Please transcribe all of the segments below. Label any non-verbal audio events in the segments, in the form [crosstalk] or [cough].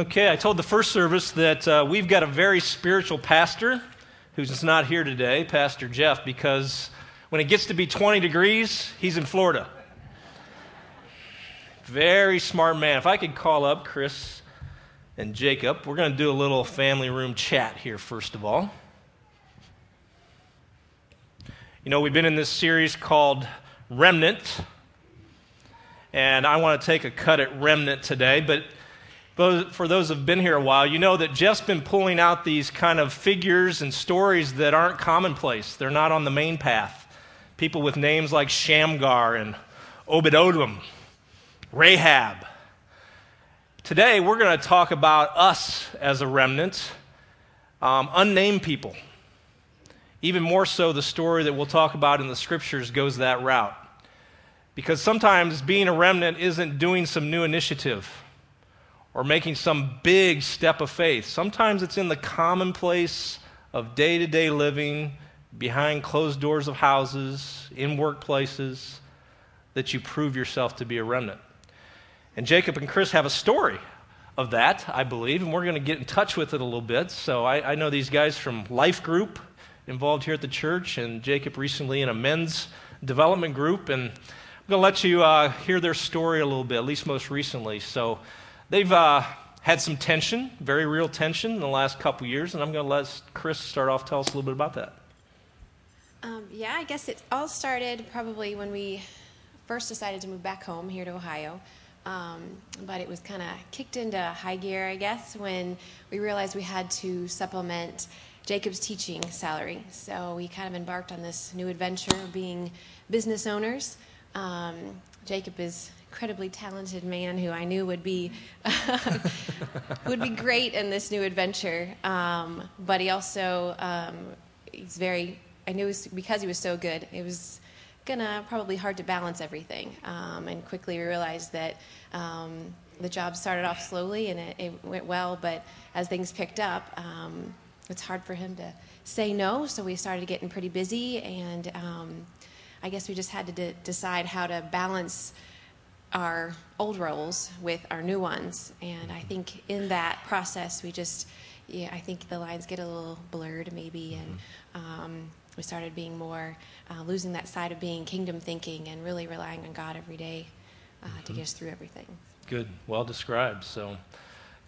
Okay, I told the first service that uh, we've got a very spiritual pastor who's not here today, Pastor Jeff, because when it gets to be 20 degrees, he's in Florida. Very smart man. If I could call up Chris and Jacob, we're going to do a little family room chat here, first of all. You know, we've been in this series called Remnant, and I want to take a cut at Remnant today, but for those who've been here a while, you know that Jeff's been pulling out these kind of figures and stories that aren't commonplace. They're not on the main path. People with names like Shamgar and Obed-Edom, Rahab. Today, we're going to talk about us as a remnant, um, unnamed people. Even more so, the story that we'll talk about in the scriptures goes that route. Because sometimes being a remnant isn't doing some new initiative or making some big step of faith. Sometimes it's in the commonplace of day to day living, behind closed doors of houses, in workplaces, that you prove yourself to be a remnant. And Jacob and Chris have a story of that, I believe, and we're going to get in touch with it a little bit. So I, I know these guys from Life Group involved here at the church, and Jacob recently in a men's development group. And I'm going to let you uh, hear their story a little bit, at least most recently. So They've uh, had some tension, very real tension, in the last couple years, and I'm going to let Chris start off. Tell us a little bit about that. Um, yeah, I guess it all started probably when we first decided to move back home here to Ohio. Um, but it was kind of kicked into high gear, I guess, when we realized we had to supplement Jacob's teaching salary. So we kind of embarked on this new adventure of being business owners. Um, Jacob is incredibly talented man who I knew would be [laughs] would be great in this new adventure. Um, but he also um, he's very. I knew was, because he was so good, it was gonna probably hard to balance everything. Um, and quickly we realized that um, the job started off slowly and it, it, went well, but as things picked up, um, it's hard for him to say no. So we started getting pretty busy and. Um, I guess we just had to de- decide how to balance our old roles with our new ones. And I think in that process, we just, yeah, I think the lines get a little blurred maybe, and mm-hmm. um, we started being more, uh, losing that side of being kingdom thinking and really relying on God every day uh, mm-hmm. to get us through everything. Good, well described. So.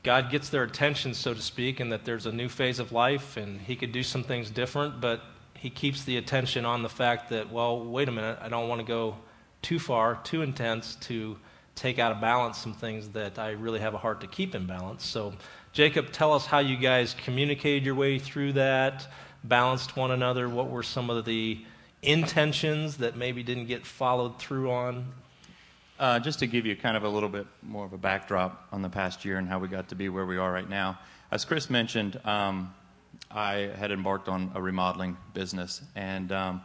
God gets their attention, so to speak, and that there's a new phase of life and He could do some things different, but He keeps the attention on the fact that, well, wait a minute, I don't want to go too far, too intense to take out of balance some things that I really have a heart to keep in balance. So, Jacob, tell us how you guys communicated your way through that, balanced one another. What were some of the intentions that maybe didn't get followed through on? Uh, just to give you kind of a little bit more of a backdrop on the past year and how we got to be where we are right now. As Chris mentioned, um, I had embarked on a remodeling business, and um,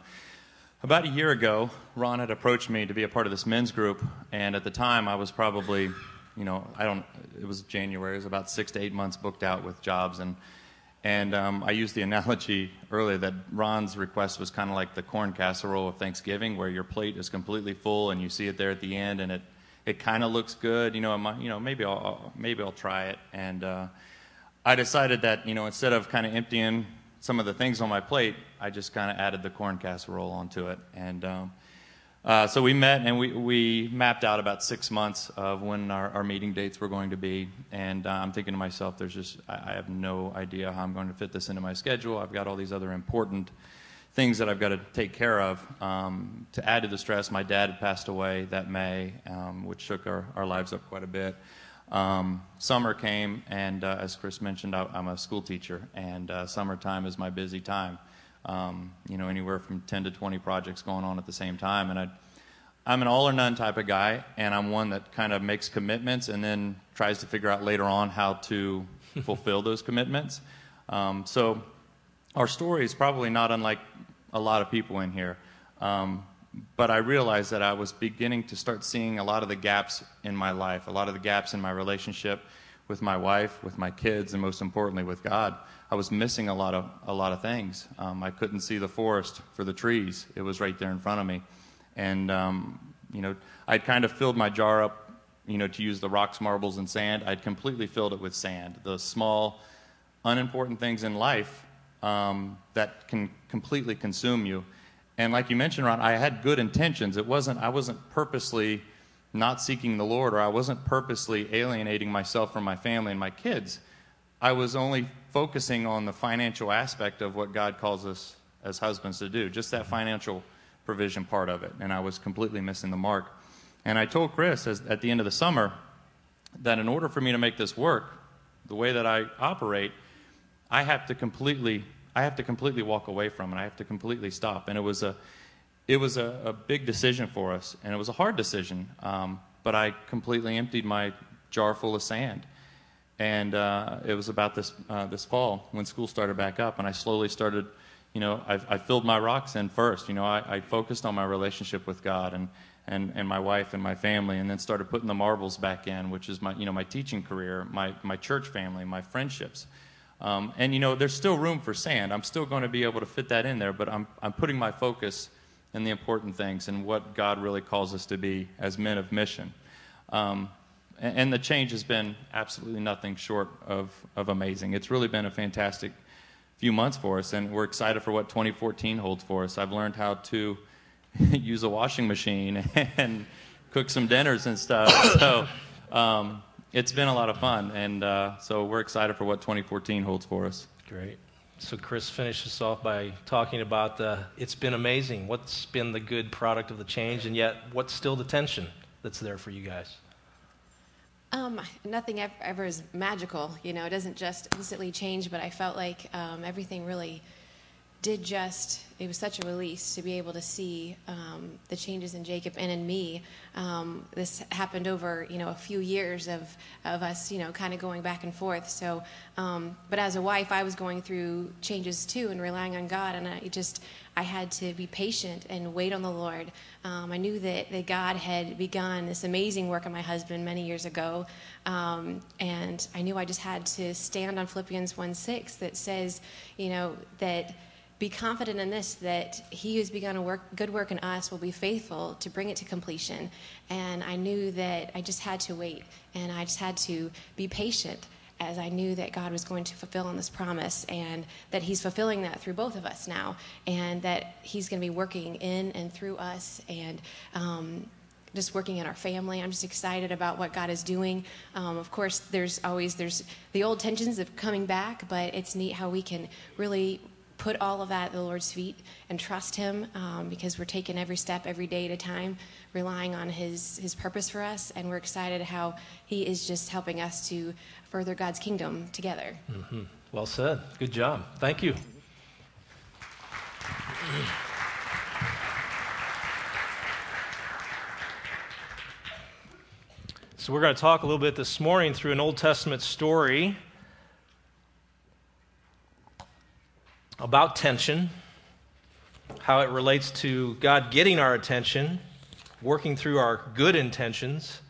about a year ago, Ron had approached me to be a part of this men's group, and at the time I was probably, you know, I don't, it was January, it was about six to eight months booked out with jobs, and and um, I used the [laughs] analogy earlier that Ron's request was kind of like the corn casserole of Thanksgiving, where your plate is completely full and you see it there at the end, and it it kind of looks good. You know, might, you know, maybe I'll maybe I'll try it, and uh, I decided that you know instead of kind of emptying some of the things on my plate, I just kind of added the corn casserole onto it. And um, uh, so we met and we, we mapped out about six months of when our, our meeting dates were going to be. And uh, I'm thinking to myself, there's just, I, I have no idea how I'm going to fit this into my schedule. I've got all these other important things that I've got to take care of. Um, to add to the stress, my dad had passed away that May, um, which shook our, our lives up quite a bit. Um, summer came, and uh, as Chris mentioned, I, am a school teacher, and uh, summertime is my busy time. Um, you know, anywhere from 10 to 20 projects going on at the same time. And I, I'm an all or none type of guy, and I'm one that kind of makes commitments and then tries to figure out later on how to [laughs] fulfill those commitments. Um, so, our story is probably not unlike a lot of people in here. Um, but I realized that I was beginning to start seeing a lot of the gaps in my life, a lot of the gaps in my relationship with my wife, with my kids, and most importantly with God. I was missing a lot of a lot of things. Um, I couldn't see the forest for the trees; it was right there in front of me, and um, you know, I'd kind of filled my jar up you know, to use the rocks, marbles, and sand, I'd completely filled it with sand. The small, unimportant things in life um, that can completely consume you. And like you mentioned, Ron, I had good intentions. It wasn't, I wasn't purposely not seeking the Lord, or I wasn't purposely alienating myself from my family and my kids. I was only focusing on the financial aspect of what God calls us as husbands to do, just that financial provision part of it. And I was completely missing the mark. And I told Chris as, at the end of the summer that in order for me to make this work, the way that I operate, I have to completely, I have to completely walk away from it. I have to completely stop. And it was a, it was a, a big decision for us, and it was a hard decision. Um, but I completely emptied my jar full of sand. And uh, it was about this, uh, this fall when school started back up, and I slowly started, you know, I, I filled my rocks in first. You know, I, I focused on my relationship with God and, and, and my wife and my family, and then started putting the marbles back in, which is my, you know, my teaching career, my, my church family, my friendships. Um, and, you know, there's still room for sand. I'm still going to be able to fit that in there, but I'm, I'm putting my focus in the important things and what God really calls us to be as men of mission. Um, and the change has been absolutely nothing short of, of amazing. It's really been a fantastic few months for us, and we're excited for what 2014 holds for us. I've learned how to [laughs] use a washing machine [laughs] and cook some dinners and stuff. So um, it's been a lot of fun, and uh, so we're excited for what 2014 holds for us. Great. So Chris finishes off by talking about the, it's been amazing. What's been the good product of the change, and yet what's still the tension that's there for you guys? Um, nothing ever, is magical. You know, it doesn't just instantly change, but I felt like um, everything really did just, it was such a release to be able to see um, the changes in Jacob and in me. Um, this happened over, you know, a few years of, of us, you know, kind of going back and forth. So, um, but as a wife, I was going through changes too and relying on God. And I just, I had to be patient and wait on the Lord. Um, I knew that, that God had begun this amazing work on my husband many years ago. Um, and I knew I just had to stand on Philippians 1 6 that says, you know, that be confident in this that he who's begun a work, good work in us will be faithful to bring it to completion. And I knew that I just had to wait and I just had to be patient as I knew that God was going to fulfill on this promise and that He's fulfilling that through both of us now and that He's going to be working in and through us and um, just working in our family. I'm just excited about what God is doing. Um, of course, there's always there's the old tensions of coming back, but it's neat how we can really put all of that at the Lord's feet and trust Him um, because we're taking every step, every day at a time, relying on His, His purpose for us. And we're excited how He is just helping us to further God's kingdom together. Mm-hmm. Well said. Good job. Thank you. So, we're going to talk a little bit this morning through an Old Testament story about tension, how it relates to God getting our attention, working through our good intentions,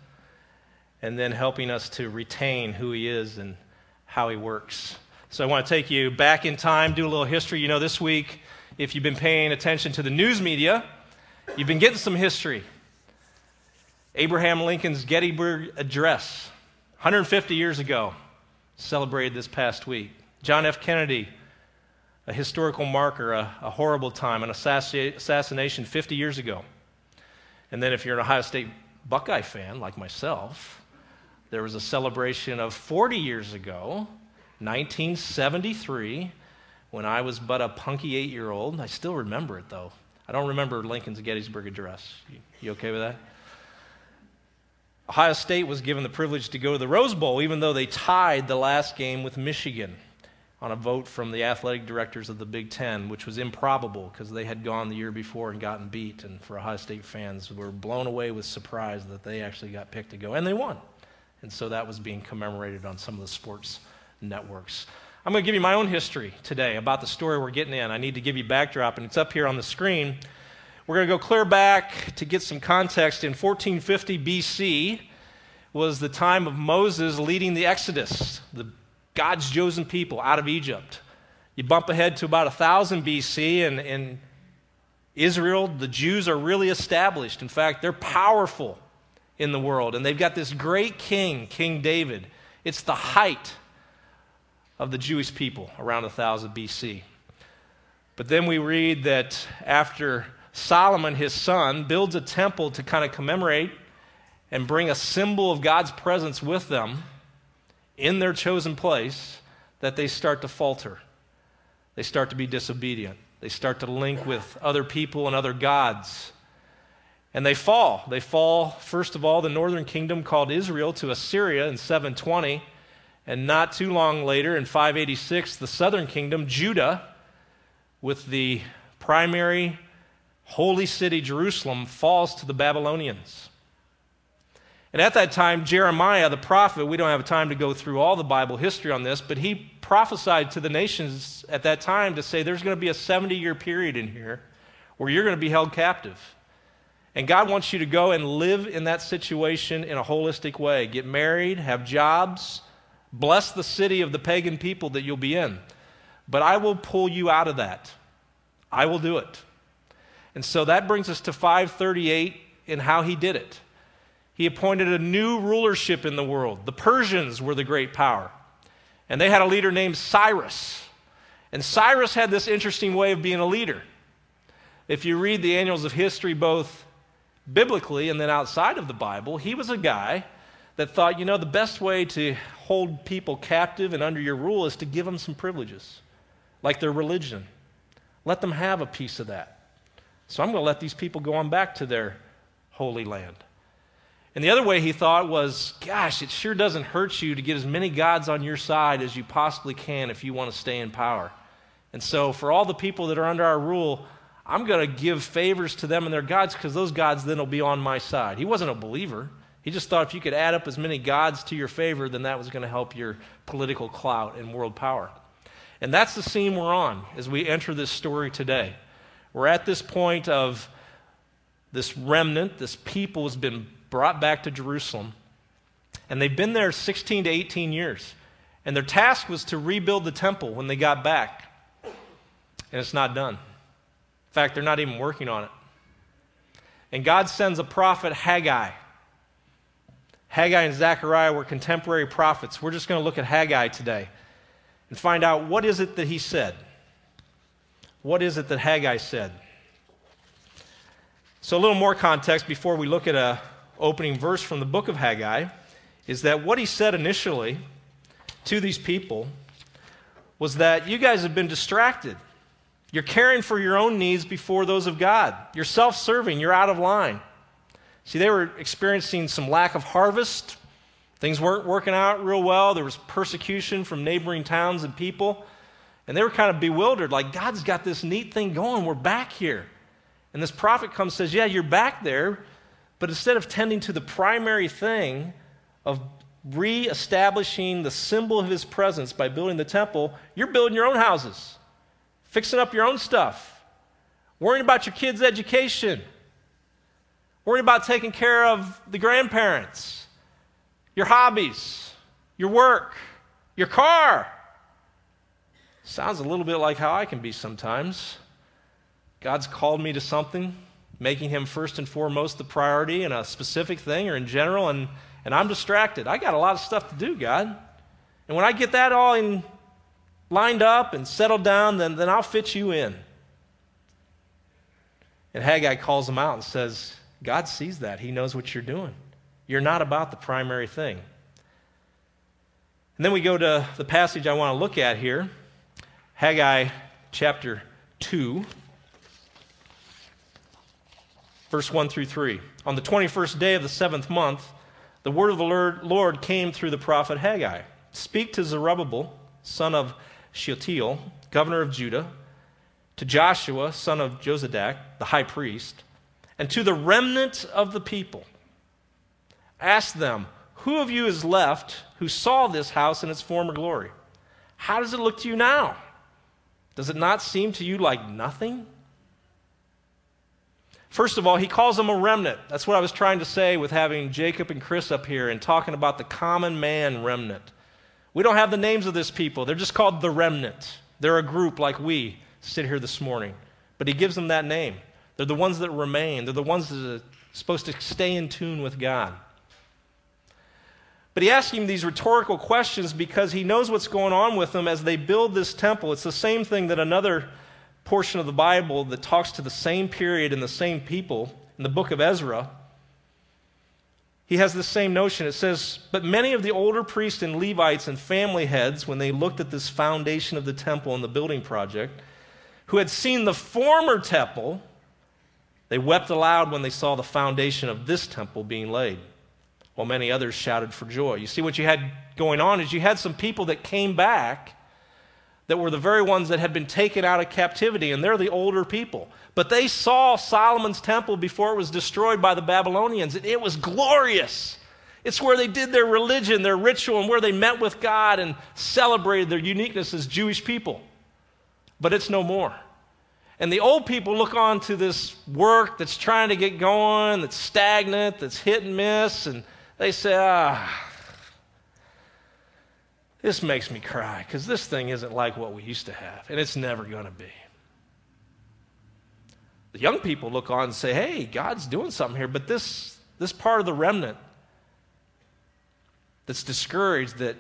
and then helping us to retain who He is and how He works. So I want to take you back in time, do a little history. You know, this week, if you've been paying attention to the news media, you've been getting some history. Abraham Lincoln's Gettysburg Address, 150 years ago, celebrated this past week. John F. Kennedy a historical marker, a, a horrible time, an assassination 50 years ago. And then, if you're an Ohio State Buckeye fan like myself, there was a celebration of 40 years ago, 1973, when I was but a punky eight year old. I still remember it, though. I don't remember Lincoln's Gettysburg Address. You, you okay with that? Ohio State was given the privilege to go to the Rose Bowl, even though they tied the last game with Michigan on a vote from the athletic directors of the Big Ten, which was improbable because they had gone the year before and gotten beat. And for Ohio State fans, were blown away with surprise that they actually got picked to go, and they won. And so that was being commemorated on some of the sports networks. I'm going to give you my own history today about the story we're getting in. I need to give you backdrop, and it's up here on the screen. We're going to go clear back to get some context. In 1450 BC was the time of Moses leading the Exodus, the God's chosen people out of Egypt. You bump ahead to about 1000 BC, and in Israel, the Jews are really established. In fact, they're powerful in the world. And they've got this great king, King David. It's the height of the Jewish people around 1000 BC. But then we read that after Solomon, his son, builds a temple to kind of commemorate and bring a symbol of God's presence with them in their chosen place, that they start to falter. They start to be disobedient. They start to link with other people and other gods. And they fall. They fall, first of all, the northern kingdom called Israel to Assyria in 720. And not too long later, in 586, the southern kingdom, Judah, with the primary holy city, Jerusalem, falls to the Babylonians. And at that time, Jeremiah, the prophet, we don't have time to go through all the Bible history on this, but he prophesied to the nations at that time to say there's going to be a 70 year period in here where you're going to be held captive. And God wants you to go and live in that situation in a holistic way. Get married, have jobs, bless the city of the pagan people that you'll be in. But I will pull you out of that. I will do it. And so that brings us to 538 in how he did it. He appointed a new rulership in the world. The Persians were the great power. And they had a leader named Cyrus. And Cyrus had this interesting way of being a leader. If you read the annals of history, both biblically and then outside of the Bible, he was a guy that thought, you know, the best way to hold people captive and under your rule is to give them some privileges, like their religion. Let them have a piece of that. So I'm going to let these people go on back to their holy land. And the other way he thought was, gosh, it sure doesn't hurt you to get as many gods on your side as you possibly can if you want to stay in power. And so, for all the people that are under our rule, I'm going to give favors to them and their gods because those gods then will be on my side. He wasn't a believer. He just thought if you could add up as many gods to your favor, then that was going to help your political clout and world power. And that's the scene we're on as we enter this story today. We're at this point of this remnant, this people has been brought back to Jerusalem. And they've been there 16 to 18 years. And their task was to rebuild the temple when they got back. And it's not done In fact, they're not even working on it. And God sends a prophet, Haggai. Haggai and Zechariah were contemporary prophets. We're just going to look at Haggai today and find out what is it that he said. What is it that Haggai said? So a little more context before we look at a opening verse from the book of Haggai is that what he said initially to these people was that you guys have been distracted. You're caring for your own needs before those of God. You're self serving. You're out of line. See, they were experiencing some lack of harvest. Things weren't working out real well. There was persecution from neighboring towns and people. And they were kind of bewildered, like, God's got this neat thing going. We're back here. And this prophet comes says, Yeah, you're back there. But instead of tending to the primary thing of reestablishing the symbol of his presence by building the temple, you're building your own houses fixing up your own stuff, worrying about your kids' education, worrying about taking care of the grandparents, your hobbies, your work, your car. Sounds a little bit like how I can be sometimes. God's called me to something, making Him first and foremost the priority in a specific thing or in general, and, and I'm distracted. I got a lot of stuff to do, God. And when I get that all in lined up and settled down, then, then I'll fit you in. And Haggai calls him out and says, God sees that. He knows what you're doing. You're not about the primary thing. And then we go to the passage I want to look at here Haggai chapter 2, verse 1 through 3. On the 21st day of the seventh month, the word of the Lord came through the prophet Haggai Speak to Zerubbabel, son of Shealtiel, governor of Judah, to Joshua, son of Jozadak, the high priest, and to the remnant of the people. Ask them, Who of you is left who saw this house in its former glory? How does it look to you now? Does it not seem to you like nothing? First of all, he calls them a remnant. That's what I was trying to say with having Jacob and Chris up here and talking about the common man remnant. We don't have the names of this people. They're just called the remnant. They're a group like we sit here this morning. But he gives them that name. They're the ones that remain, they're the ones that are supposed to stay in tune with God. But he asks him these rhetorical questions because he knows what's going on with them as they build this temple. It's the same thing that another portion of the Bible that talks to the same period and the same people in the book of Ezra. He has the same notion. It says, But many of the older priests and Levites and family heads, when they looked at this foundation of the temple and the building project, who had seen the former temple, they wept aloud when they saw the foundation of this temple being laid, while many others shouted for joy. You see, what you had going on is you had some people that came back that were the very ones that had been taken out of captivity, and they're the older people. But they saw Solomon's temple before it was destroyed by the Babylonians, and it was glorious. It's where they did their religion, their ritual, and where they met with God and celebrated their uniqueness as Jewish people. But it's no more. And the old people look on to this work that's trying to get going, that's stagnant, that's hit and miss, and they say, ah, this makes me cry because this thing isn't like what we used to have, and it's never going to be. The young people look on and say, hey, God's doing something here, but this, this part of the remnant that's discouraged that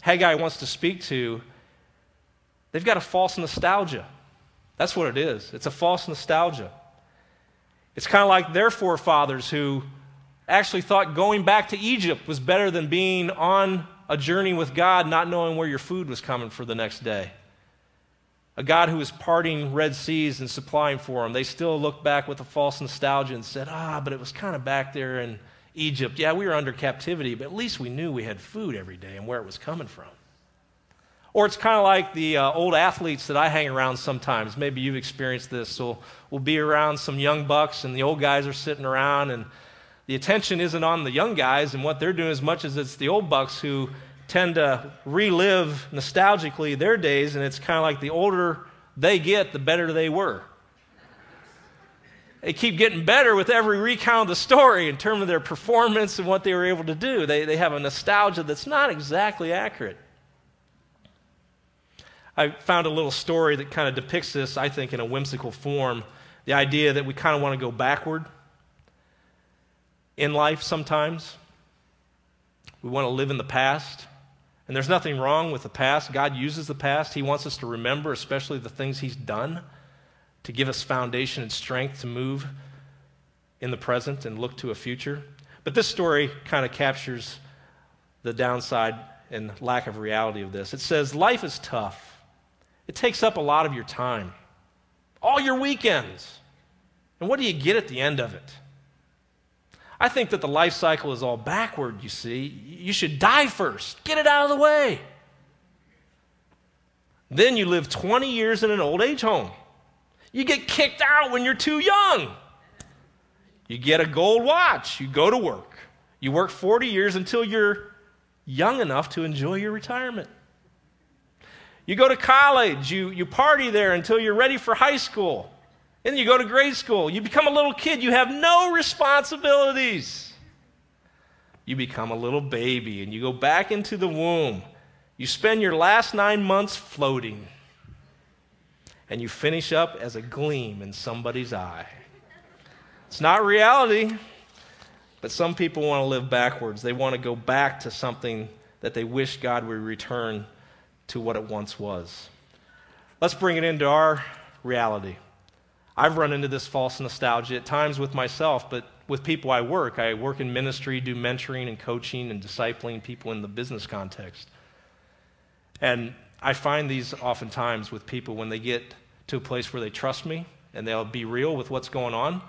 Haggai wants to speak to, they've got a false nostalgia. That's what it is. It's a false nostalgia. It's kind of like their forefathers who actually thought going back to Egypt was better than being on a journey with God, not knowing where your food was coming for the next day. A God who was parting Red Seas and supplying for them. They still look back with a false nostalgia and said, ah, but it was kind of back there in Egypt. Yeah, we were under captivity, but at least we knew we had food every day and where it was coming from. Or it's kind of like the uh, old athletes that I hang around sometimes. Maybe you've experienced this. So we'll be around some young bucks, and the old guys are sitting around, and the attention isn't on the young guys and what they're doing as much as it's the old bucks who tend to relive nostalgically their days, and it's kind of like the older they get, the better they were. They keep getting better with every recount of the story in terms of their performance and what they were able to do. They, they have a nostalgia that's not exactly accurate. I found a little story that kind of depicts this, I think, in a whimsical form. The idea that we kind of want to go backward in life sometimes. We want to live in the past. And there's nothing wrong with the past. God uses the past. He wants us to remember, especially the things He's done, to give us foundation and strength to move in the present and look to a future. But this story kind of captures the downside and lack of reality of this. It says, Life is tough, it takes up a lot of your time, all your weekends. And what do you get at the end of it? I think that the life cycle is all backward, you see. You should die first, get it out of the way. Then you live 20 years in an old age home. You get kicked out when you're too young. You get a gold watch. You go to work. You work 40 years until you're young enough to enjoy your retirement. You go to college. You, you party there until you're ready for high school. And you go to grade school. You become a little kid. You have no responsibilities. You become a little baby and you go back into the womb. You spend your last nine months floating. And you finish up as a gleam in somebody's eye. It's not reality, but some people want to live backwards. They want to go back to something that they wish God would return to what it once was. Let's bring it into our reality. I've run into this false nostalgia at times with myself, but with people I work. I work in ministry, do mentoring and coaching and discipling people in the business context. And I find these oftentimes with people when they get to a place where they trust me and they'll be real with what's going on,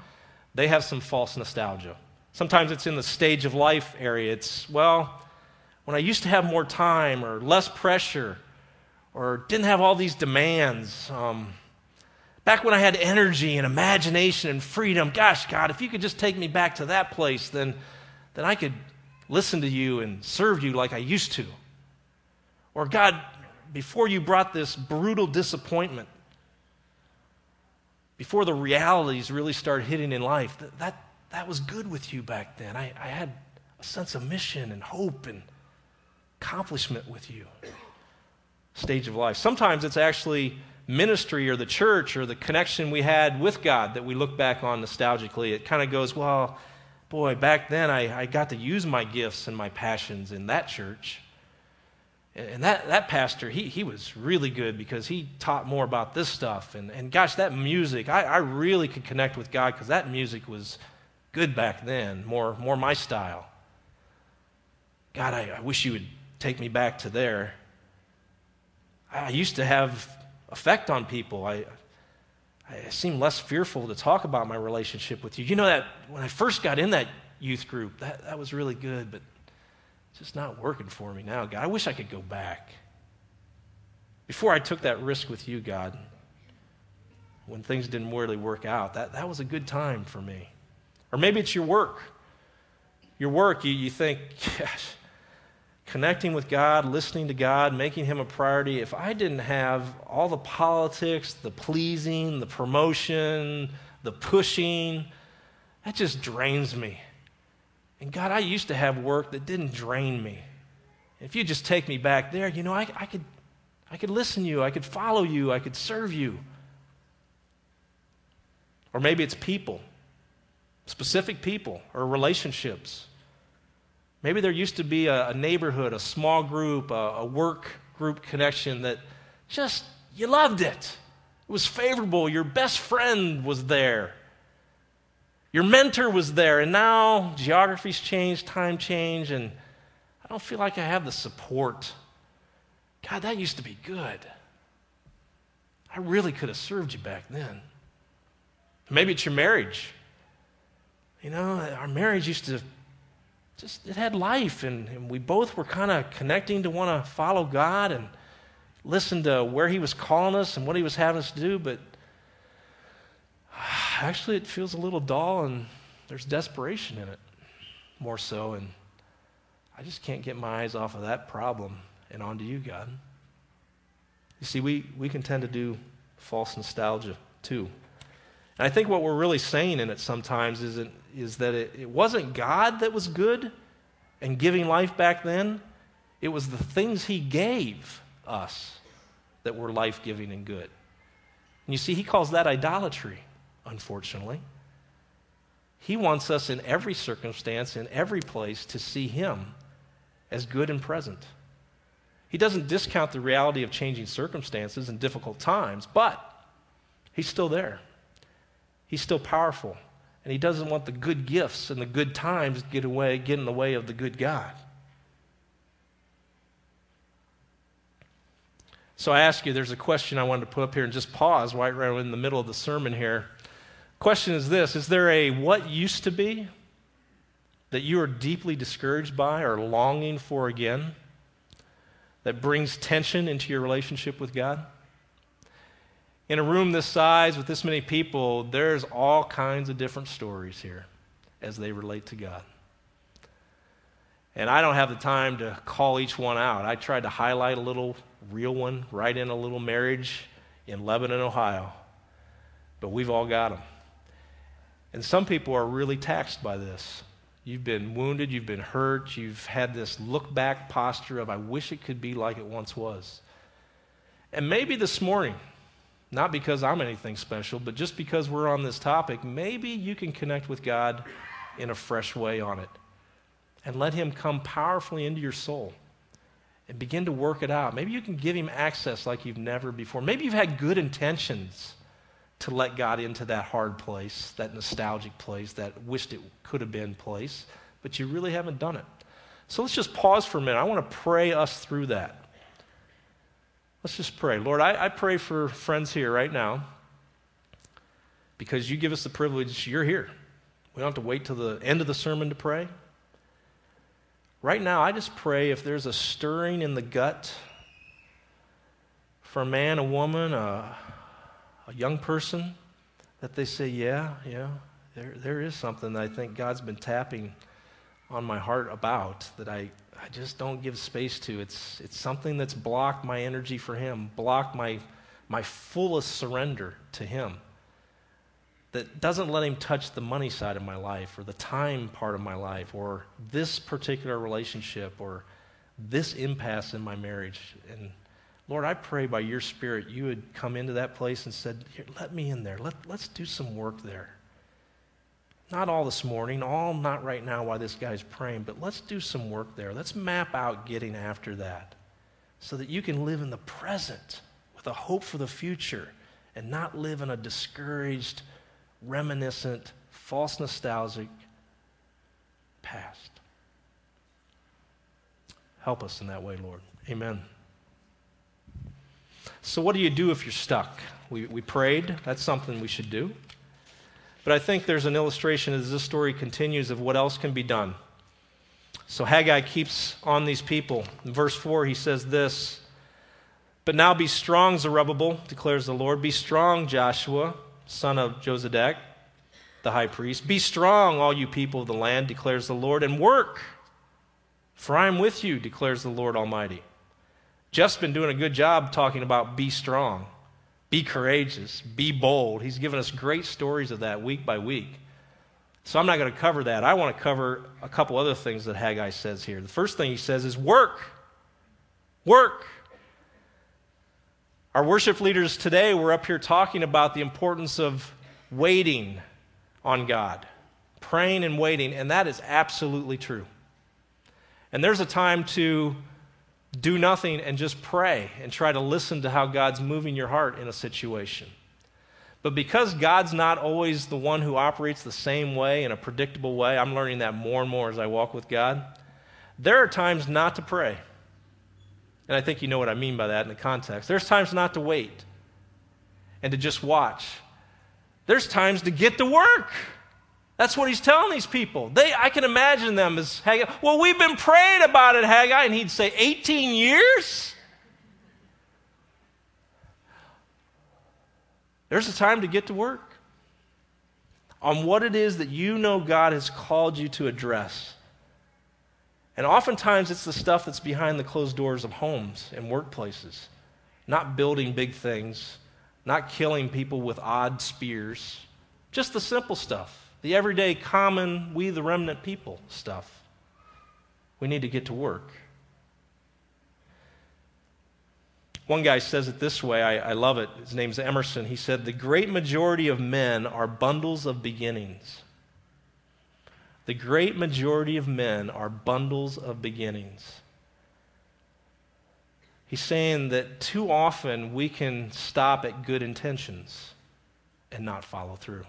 they have some false nostalgia. Sometimes it's in the stage of life area. It's, well, when I used to have more time or less pressure or didn't have all these demands, um, Back when I had energy and imagination and freedom, gosh, God, if you could just take me back to that place, then, then I could listen to you and serve you like I used to. Or, God, before you brought this brutal disappointment, before the realities really started hitting in life, that, that, that was good with you back then. I, I had a sense of mission and hope and accomplishment with you. Stage of life. Sometimes it's actually ministry or the church or the connection we had with God that we look back on nostalgically, it kind of goes, well, boy, back then I, I got to use my gifts and my passions in that church. And that, that pastor, he, he was really good because he taught more about this stuff. And, and gosh, that music, I, I really could connect with God because that music was good back then, more, more my style. God, I, I wish you would take me back to there. I used to have effect on people. I, I seem less fearful to talk about my relationship with you. You know that when I first got in that youth group, that, that was really good, but it's just not working for me now, God. I wish I could go back. Before I took that risk with you, God, when things didn't really work out, that, that was a good time for me. Or maybe it's your work. Your work, you, you think, [laughs] gosh, connecting with God, listening to God, making Him a priority, if I didn't have all the politics, the pleasing, the promotion, the pushing, that just drains me. And God, I used to have work that didn't drain me. If you just take me back there, you know, I, I, could, I could listen to you, I could follow you, I could serve you. Or maybe it's people, specific people, or relationships. Maybe there used to be a, a neighborhood, a small group, a, a work group connection that just, you loved it. It was favorable. Your best friend was there. Your mentor was there. And now geography's changed, time changed, and I don't feel like I have the support. God, that used to be good. I really could have served you back then. Maybe it's your marriage. You know, our marriage used to just it had life and, and we both were kind of connecting to want to follow god and listen to where he was calling us and what he was having us do but [sighs] actually it feels a little dull and there's desperation in it more so and i just can't get my eyes off of that problem and onto you god. You see we, we can tend to do false nostalgia too and I think what we're really saying in it sometimes is, it, is that it, it wasn't God that was good and giving life back then, it was the things He gave us that were life giving and good. And you see, He calls that idolatry, unfortunately. He wants us in every circumstance, in every place, to see Him as good and present. He doesn't discount the reality of changing circumstances and difficult times, but He's still there. He's still powerful. And he doesn't want the good gifts and the good times to get, away, get in the way of the good God. So I ask you, there's a question I wanted to put up here and just pause right, right in the middle of the sermon here. Question is this Is there a what used to be that you are deeply discouraged by or longing for again that brings tension into your relationship with God? In a room this size with this many people, there's all kinds of different stories here as they relate to God. And I don't have the time to call each one out. I tried to highlight a little real one, right in a little marriage in Lebanon, Ohio. But we've all got them. And some people are really taxed by this. You've been wounded, you've been hurt, you've had this look back posture of, I wish it could be like it once was. And maybe this morning, not because I'm anything special, but just because we're on this topic, maybe you can connect with God in a fresh way on it and let Him come powerfully into your soul and begin to work it out. Maybe you can give Him access like you've never before. Maybe you've had good intentions to let God into that hard place, that nostalgic place, that wished it could have been place, but you really haven't done it. So let's just pause for a minute. I want to pray us through that. Let's just pray. Lord, I, I pray for friends here right now because you give us the privilege, you're here. We don't have to wait till the end of the sermon to pray. Right now, I just pray if there's a stirring in the gut for a man, a woman, a, a young person, that they say, Yeah, yeah, there, there is something that I think God's been tapping on my heart about that I, I just don't give space to. It's, it's something that's blocked my energy for Him, blocked my, my fullest surrender to Him, that doesn't let Him touch the money side of my life or the time part of my life or this particular relationship or this impasse in my marriage. And Lord, I pray by your Spirit you would come into that place and said, let me in there. Let, let's do some work there. Not all this morning, all not right now while this guy's praying, but let's do some work there. Let's map out getting after that so that you can live in the present with a hope for the future and not live in a discouraged, reminiscent, false nostalgic past. Help us in that way, Lord. Amen. So, what do you do if you're stuck? We, we prayed. That's something we should do. But I think there's an illustration as this story continues of what else can be done. So Haggai keeps on these people. In verse 4, he says this But now be strong, Zerubbabel, declares the Lord. Be strong, Joshua, son of Jozadak, the high priest. Be strong, all you people of the land, declares the Lord, and work, for I am with you, declares the Lord Almighty. Jeff's been doing a good job talking about be strong, be courageous, be bold. He's given us great stories of that week by week. So I'm not going to cover that. I want to cover a couple other things that Haggai says here. The first thing he says is work. Work. Our worship leaders today were up here talking about the importance of waiting on God, praying and waiting, and that is absolutely true. And there's a time to do nothing and just pray and try to listen to how God's moving your heart in a situation. But because God's not always the one who operates the same way in a predictable way, I'm learning that more and more as I walk with God. There are times not to pray. And I think you know what I mean by that in the context. There's times not to wait and to just watch. There's times to get to work. That's what he's telling these people. They, I can imagine them as Haggai. Well, we've been praying about it, Haggai. And he'd say, 18 years? There's a time to get to work on what it is that you know God has called you to address. And oftentimes it's the stuff that's behind the closed doors of homes and workplaces, not building big things, not killing people with odd spears, just the simple stuff, the everyday, common, we the remnant people stuff. We need to get to work. One guy says it this way, I, I love it. His name's Emerson. He said, The great majority of men are bundles of beginnings. The great majority of men are bundles of beginnings. He's saying that too often we can stop at good intentions and not follow through.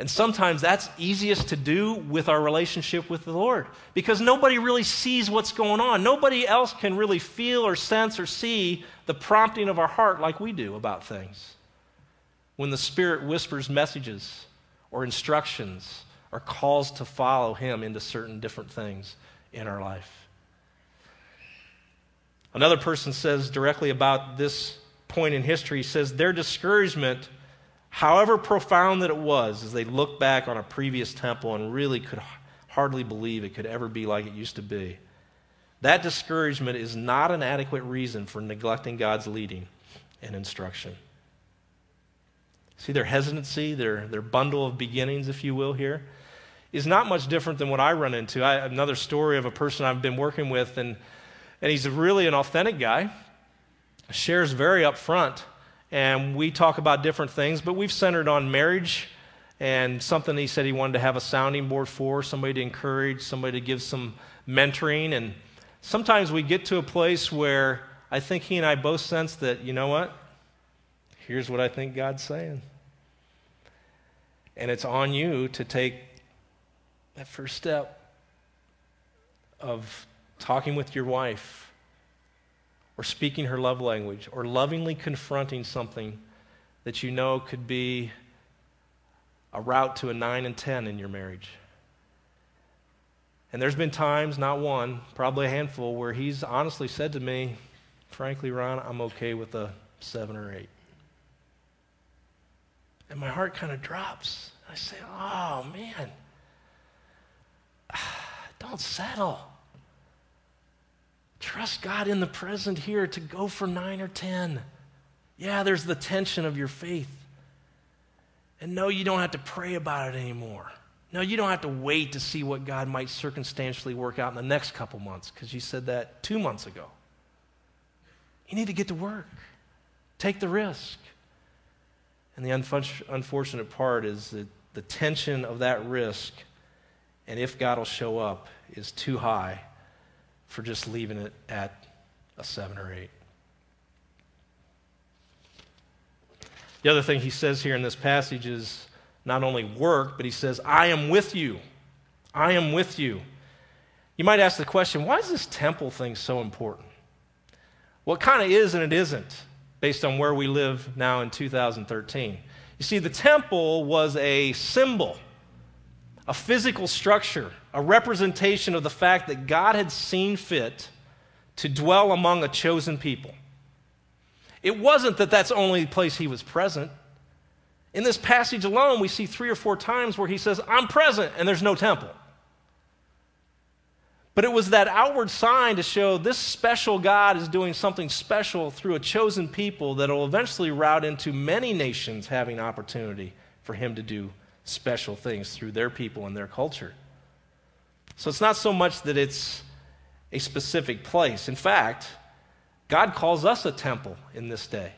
And sometimes that's easiest to do with our relationship with the Lord because nobody really sees what's going on. Nobody else can really feel or sense or see the prompting of our heart like we do about things. When the Spirit whispers messages or instructions or calls to follow Him into certain different things in our life. Another person says directly about this point in history, says, Their discouragement however profound that it was, as they looked back on a previous temple and really could hardly believe it could ever be like it used to be, that discouragement is not an adequate reason for neglecting God's leading and instruction. See, their hesitancy, their, their bundle of beginnings, if you will, here, is not much different than what I run into. I, another story of a person I've been working with, and, and he's really an authentic guy, shares very upfront and we talk about different things, but we've centered on marriage and something he said he wanted to have a sounding board for, somebody to encourage, somebody to give some mentoring. And sometimes we get to a place where I think he and I both sense that, you know what? Here's what I think God's saying. And it's on you to take that first step of talking with your wife or speaking her love language or lovingly confronting something that you know could be a route to a 9 and 10 in your marriage. And there's been times, not one, probably a handful, where he's honestly said to me, frankly, Ron, I'm okay with a 7 or 8. And my heart kind of drops. I say, oh, man, [sighs] don't settle. Trust God in the present here to go for nine or 10. Yeah, there's the tension of your faith. And no, you don't have to pray about it anymore. No, you don't have to wait to see what God might circumstantially work out in the next couple months because you said that two months ago. You need to get to work, take the risk. And the unfortunate part is that the tension of that risk and if God will show up is too high for just leaving it at a seven or eight. The other thing he says here in this passage is not only work, but he says, I am with you. I am with you. You might ask the question why is this temple thing so important? Well, it kind of is and it isn't, based on where we live now in 2013. You see, the temple was a symbol, a physical structure, a representation of the fact that God had seen fit to dwell among a chosen people. It wasn't that that's the only place he was present. In this passage alone, we see three or four times where he says, I'm present, and there's no temple. But it was that outward sign to show this special God is doing something special through a chosen people that will eventually route into many nations having opportunity for him to do special things through their people and their culture. So it's not so much that it's a specific place. In fact, God calls us a temple in this day.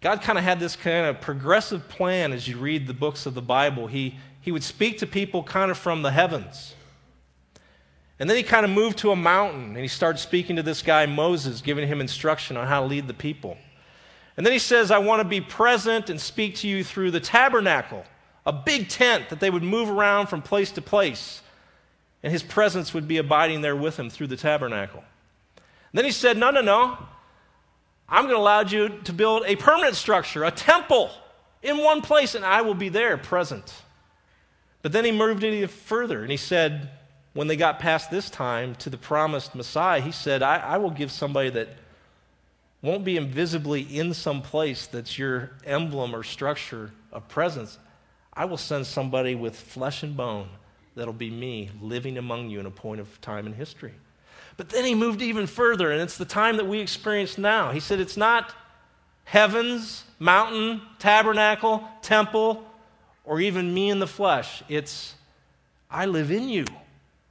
God kind of had this kind of progressive plan as you read the books of the Bible. He, he would speak to people kind of from the heavens. And then he kind of moved to a mountain and he started speaking to this guy, Moses, giving him instruction on how to lead the people. And then he says, I want to be present and speak to you through the tabernacle, a big tent that they would move around from place to place. And his presence would be abiding there with him through the tabernacle. And then he said, No, no, no. I'm going to allow you to build a permanent structure, a temple in one place, and I will be there present. But then he moved it even further, and he said, when they got past this time to the promised Messiah, he said, I, I will give somebody that won't be invisibly in some place that's your emblem or structure of presence. I will send somebody with flesh and bone that'll be me living among you in a point of time in history. But then he moved even further, and it's the time that we experience now. He said, It's not heavens, mountain, tabernacle, temple, or even me in the flesh. It's I live in you.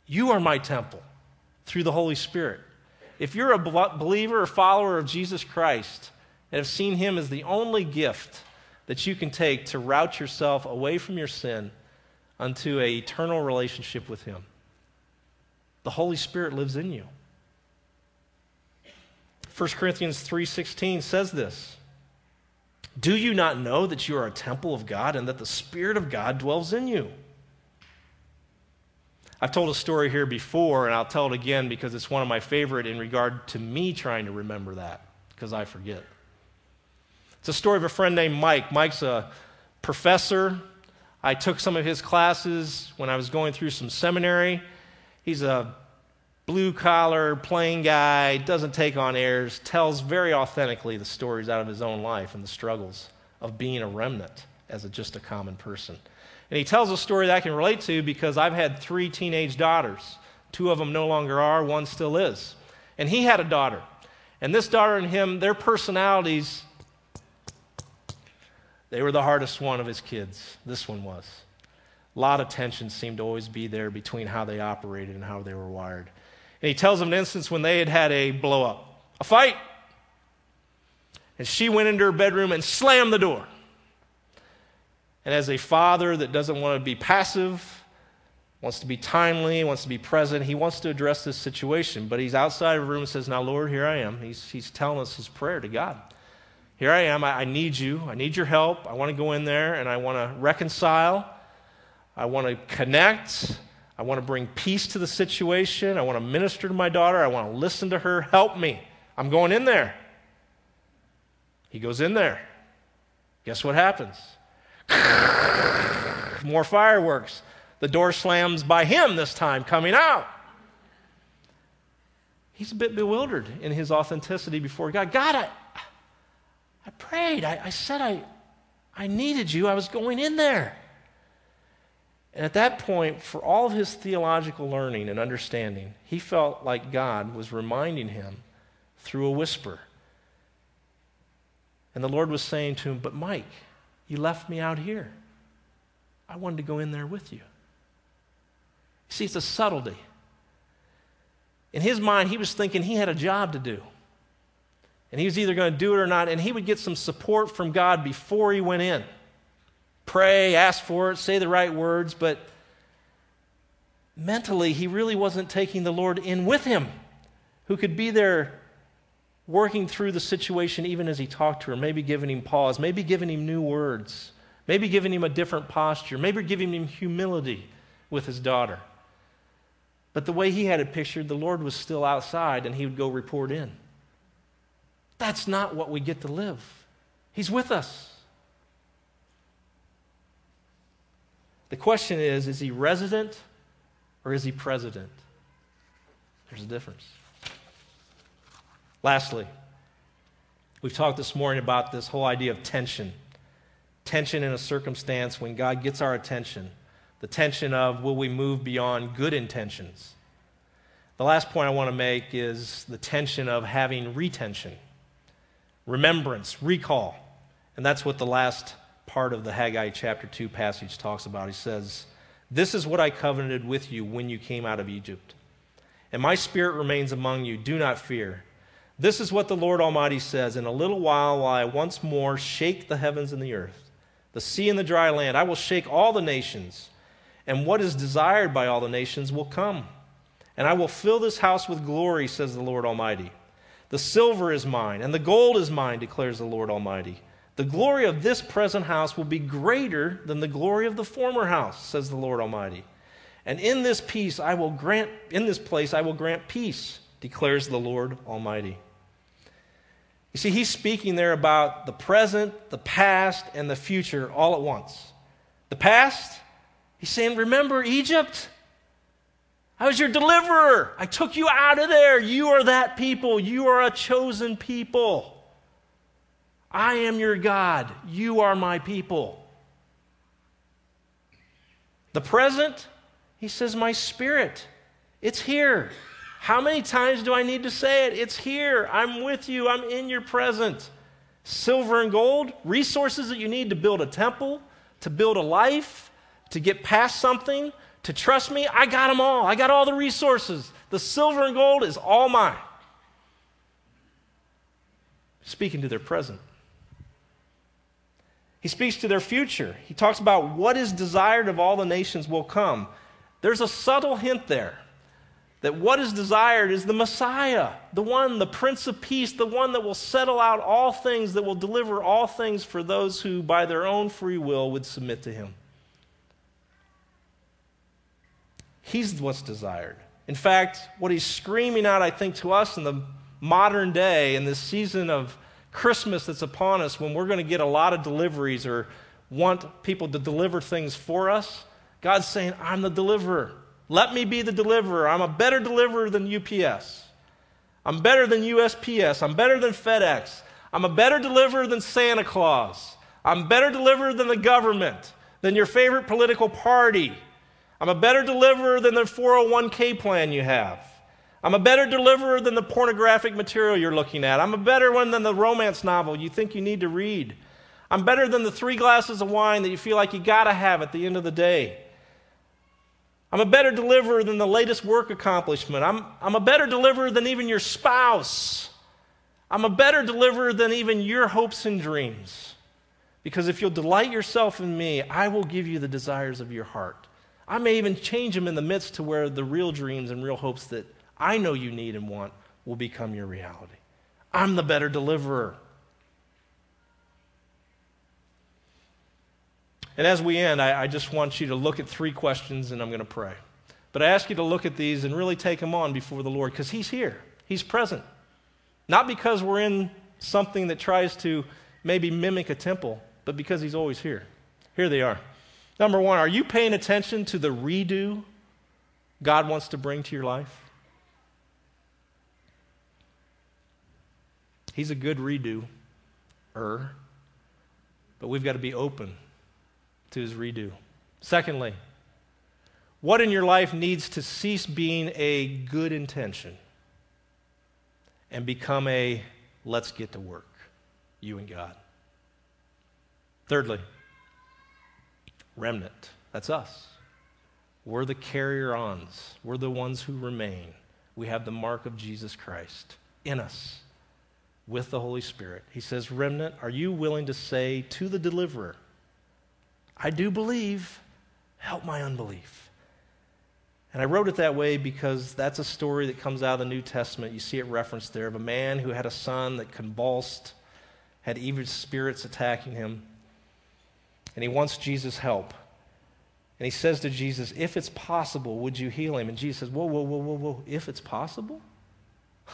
You are my temple through the Holy Spirit. If you're a believer or follower of Jesus Christ and have seen him as the only gift that you can take to route yourself away from your sin unto an eternal relationship with him, the Holy Spirit lives in you. 1 Corinthians 3:16 says this. Do you not know that you are a temple of God and that the Spirit of God dwells in you? I've told a story here before, and I'll tell it again because it's one of my favorite in regard to me trying to remember that, because I forget. It's a story of a friend named Mike. Mike's a professor. I took some of his classes when I was going through some seminary. He's a blue collar, plain guy, doesn't take on airs, tells very authentically the stories out of his own life and the struggles of being a remnant as a, just a common person. And he tells a story that I can relate to because I've had three teenage daughters. Two of them no longer are, one still is. And he had a daughter. And this daughter and him, their personalities, they were the hardest one of his kids. This one was. A lot of tension seemed to always be there between how they operated and how they were wired. And he tells them an instance when they had had a blow up, a fight. And she went into her bedroom and slammed the door. And as a father that doesn't want to be passive, wants to be timely, wants to be present, he wants to address this situation. But he's outside of the room and says, Now, Lord, here I am. He's, he's telling us his prayer to God. Here I am. I, I need you. I need your help. I want to go in there and I want to reconcile. I want to connect. I want to bring peace to the situation. I want to minister to my daughter. I want to listen to her. Help me. I'm going in there. He goes in there. Guess what happens? [laughs] More fireworks. The door slams by him this time, coming out. He's a bit bewildered in his authenticity before God. God, I, I prayed. I, I said I, I needed you. I was going in there. And at that point, for all of his theological learning and understanding, he felt like God was reminding him through a whisper. And the Lord was saying to him, But Mike, you left me out here. I wanted to go in there with you. See, it's a subtlety. In his mind, he was thinking he had a job to do. And he was either going to do it or not, and he would get some support from God before he went in. pray, ask for it, say the right words, but mentally, he really wasn't taking the Lord in with him, who could be there working through the situation even as he talked to her, maybe giving him pause, maybe giving him new words, maybe giving him a different posture, maybe giving him humility with his daughter. But the way he had it pictured, the Lord was still outside and he would go report in. That's not what we get to live. He's with us. The question is is he resident or is he president? There's a difference. Lastly, we've talked this morning about this whole idea of tension. Tension in a circumstance when God gets our attention. The tension of will we move beyond good intentions? The last point I want to make is the tension of having retention, remembrance, recall. And that's what the last part of the Haggai chapter 2 passage talks about. He says, this is what I covenanted with you when you came out of Egypt. And my spirit remains among you. Do not fear. This is what the Lord Almighty says In a little while, while I once more shake the heavens and the earth, the sea and the dry land, I will shake all the nations, and what is desired by all the nations will come. And I will fill this house with glory, says the Lord Almighty. The silver is mine, and the gold is mine, declares the Lord Almighty. The glory of this present house will be greater than the glory of the former house, says the Lord Almighty. And in this peace I will grant in this place I will grant peace, declares the Lord Almighty. You see, he's speaking there about the present, the past, and the future all at once. The past, he's saying, Remember Egypt? I was your deliverer. I took you out of there. You are that people. You are a chosen people. I am your God. You are my people. The present, he says, My spirit. It's here. How many times do I need to say it? It's here. I'm with you. I'm in your present. Silver and gold, resources that you need to build a temple, to build a life, to get past something, to trust me. I got them all. I got all the resources. The silver and gold is all mine. Speaking to their present. He speaks to their future. He talks about what is desired of all the nations will come. There's a subtle hint there that what is desired is the Messiah, the one, the Prince of Peace, the one that will settle out all things, that will deliver all things for those who, by their own free will, would submit to him. He's what's desired. In fact, what he's screaming out, I think, to us in the modern day, in this season of Christmas that's upon us, when we're going to get a lot of deliveries or want people to deliver things for us, God's saying, I'm the deliverer. Let me be the deliverer. I'm a better deliverer than UPS. I'm better than USPS. I'm better than FedEx. I'm a better deliverer than Santa Claus. I'm better deliverer than the government, than your favorite political party. I'm a better deliverer than the 401k plan you have. I'm a better deliverer than the pornographic material you're looking at. I'm a better one than the romance novel you think you need to read. I'm better than the three glasses of wine that you feel like you got to have at the end of the day. I'm a better deliverer than the latest work accomplishment. I'm, I'm a better deliverer than even your spouse. I'm a better deliverer than even your hopes and dreams. Because if you'll delight yourself in me, I will give you the desires of your heart. I may even change them in the midst to where the real dreams and real hopes that I know you need and want will become your reality. I'm the better deliverer. And as we end, I, I, just want you to look at three questions and I'm going to pray. But I ask you to look at these and really take them on before the Lord because He's here, He's present. Not because we're in something that tries to maybe mimic a temple, but because He's always here. Here they are. Number one, are you paying attention to the redo God wants to bring to your life? He's a good redo, er, but we've got to be open to his redo. Secondly, what in your life needs to cease being a good intention and become a let's get to work, you and God? Thirdly, remnant. That's us. We're the carrier ons, we're the ones who remain. We have the mark of Jesus Christ in us with the Holy Spirit. He says, Remnant, are you willing to say to the deliverer, I do believe. Help my unbelief. And I wrote it that way because that's a story that comes out of the New Testament. You see it referenced there of a man who had a son that convulsed, had evil spirits attacking him, and he wants Jesus' help. And he says to Jesus, If it's possible, would you heal him? And Jesus says, Whoa, whoa, whoa, whoa, whoa. If it's possible?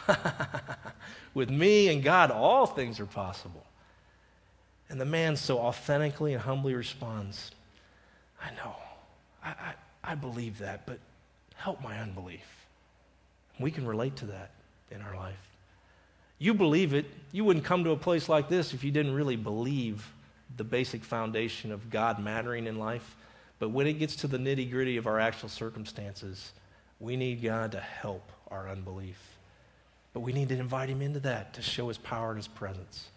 [laughs] With me and God, all things are possible. And the man so authentically and humbly responds, I know. I, I, I believe that, but help my unbelief. We can relate to that in our life. You believe it. You wouldn't come to a place like this if you didn't really believe the basic foundation of God mattering in life. But when it gets to the nitty gritty of our actual circumstances, we need God to help our unbelief. But we need to invite Him into that to show His power and His presence.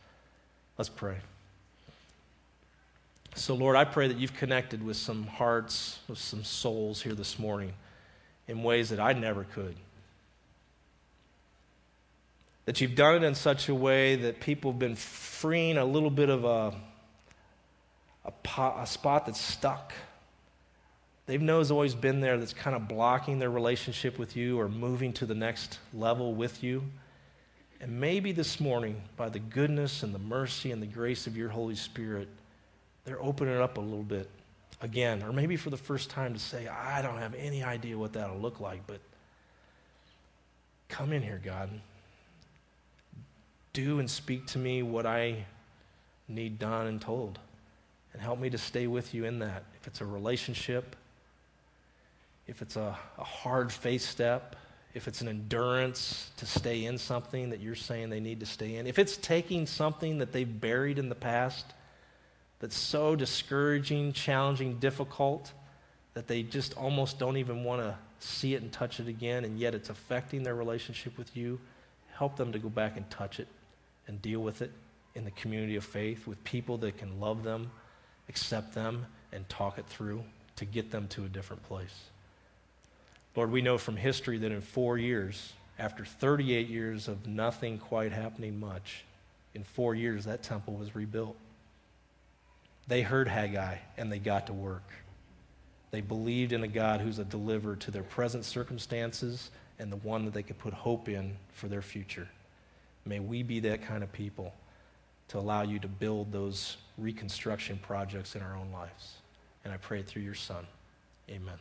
Let's pray. So, Lord, I pray that you've connected with some hearts, with some souls here this morning in ways that I never could. That you've done it in such a way that people have been freeing a little bit of a, a, pot, a spot that's stuck. They've know has always been there that's kind of blocking their relationship with you or moving to the next level with you. And maybe this morning, by the goodness and the mercy and the grace of your Holy Spirit, they're opening up a little bit again, or maybe for the first time to say, I don't have any idea what that'll look like, but come in here, God. Do and speak to me what I need done and told. And help me to stay with you in that. If it's a relationship, if it's a, a hard faith step, if it's an endurance to stay in something that you're saying they need to stay in, if it's taking something that they've buried in the past that's so discouraging, challenging, difficult that they just almost don't even want to see it and touch it again, and yet it's affecting their relationship with you, help them to go back and touch it and deal with it in the community of faith with people that can love them, accept them, and talk it through to get them to a different place. Lord, we know from history that in four years, after 38 years of nothing quite happening much, in four years that temple was rebuilt. They heard Haggai and they got to work. They believed in a God who's a deliverer to their present circumstances and the one that they could put hope in for their future. May we be that kind of people to allow you to build those reconstruction projects in our own lives. And I pray it through your Son. Amen.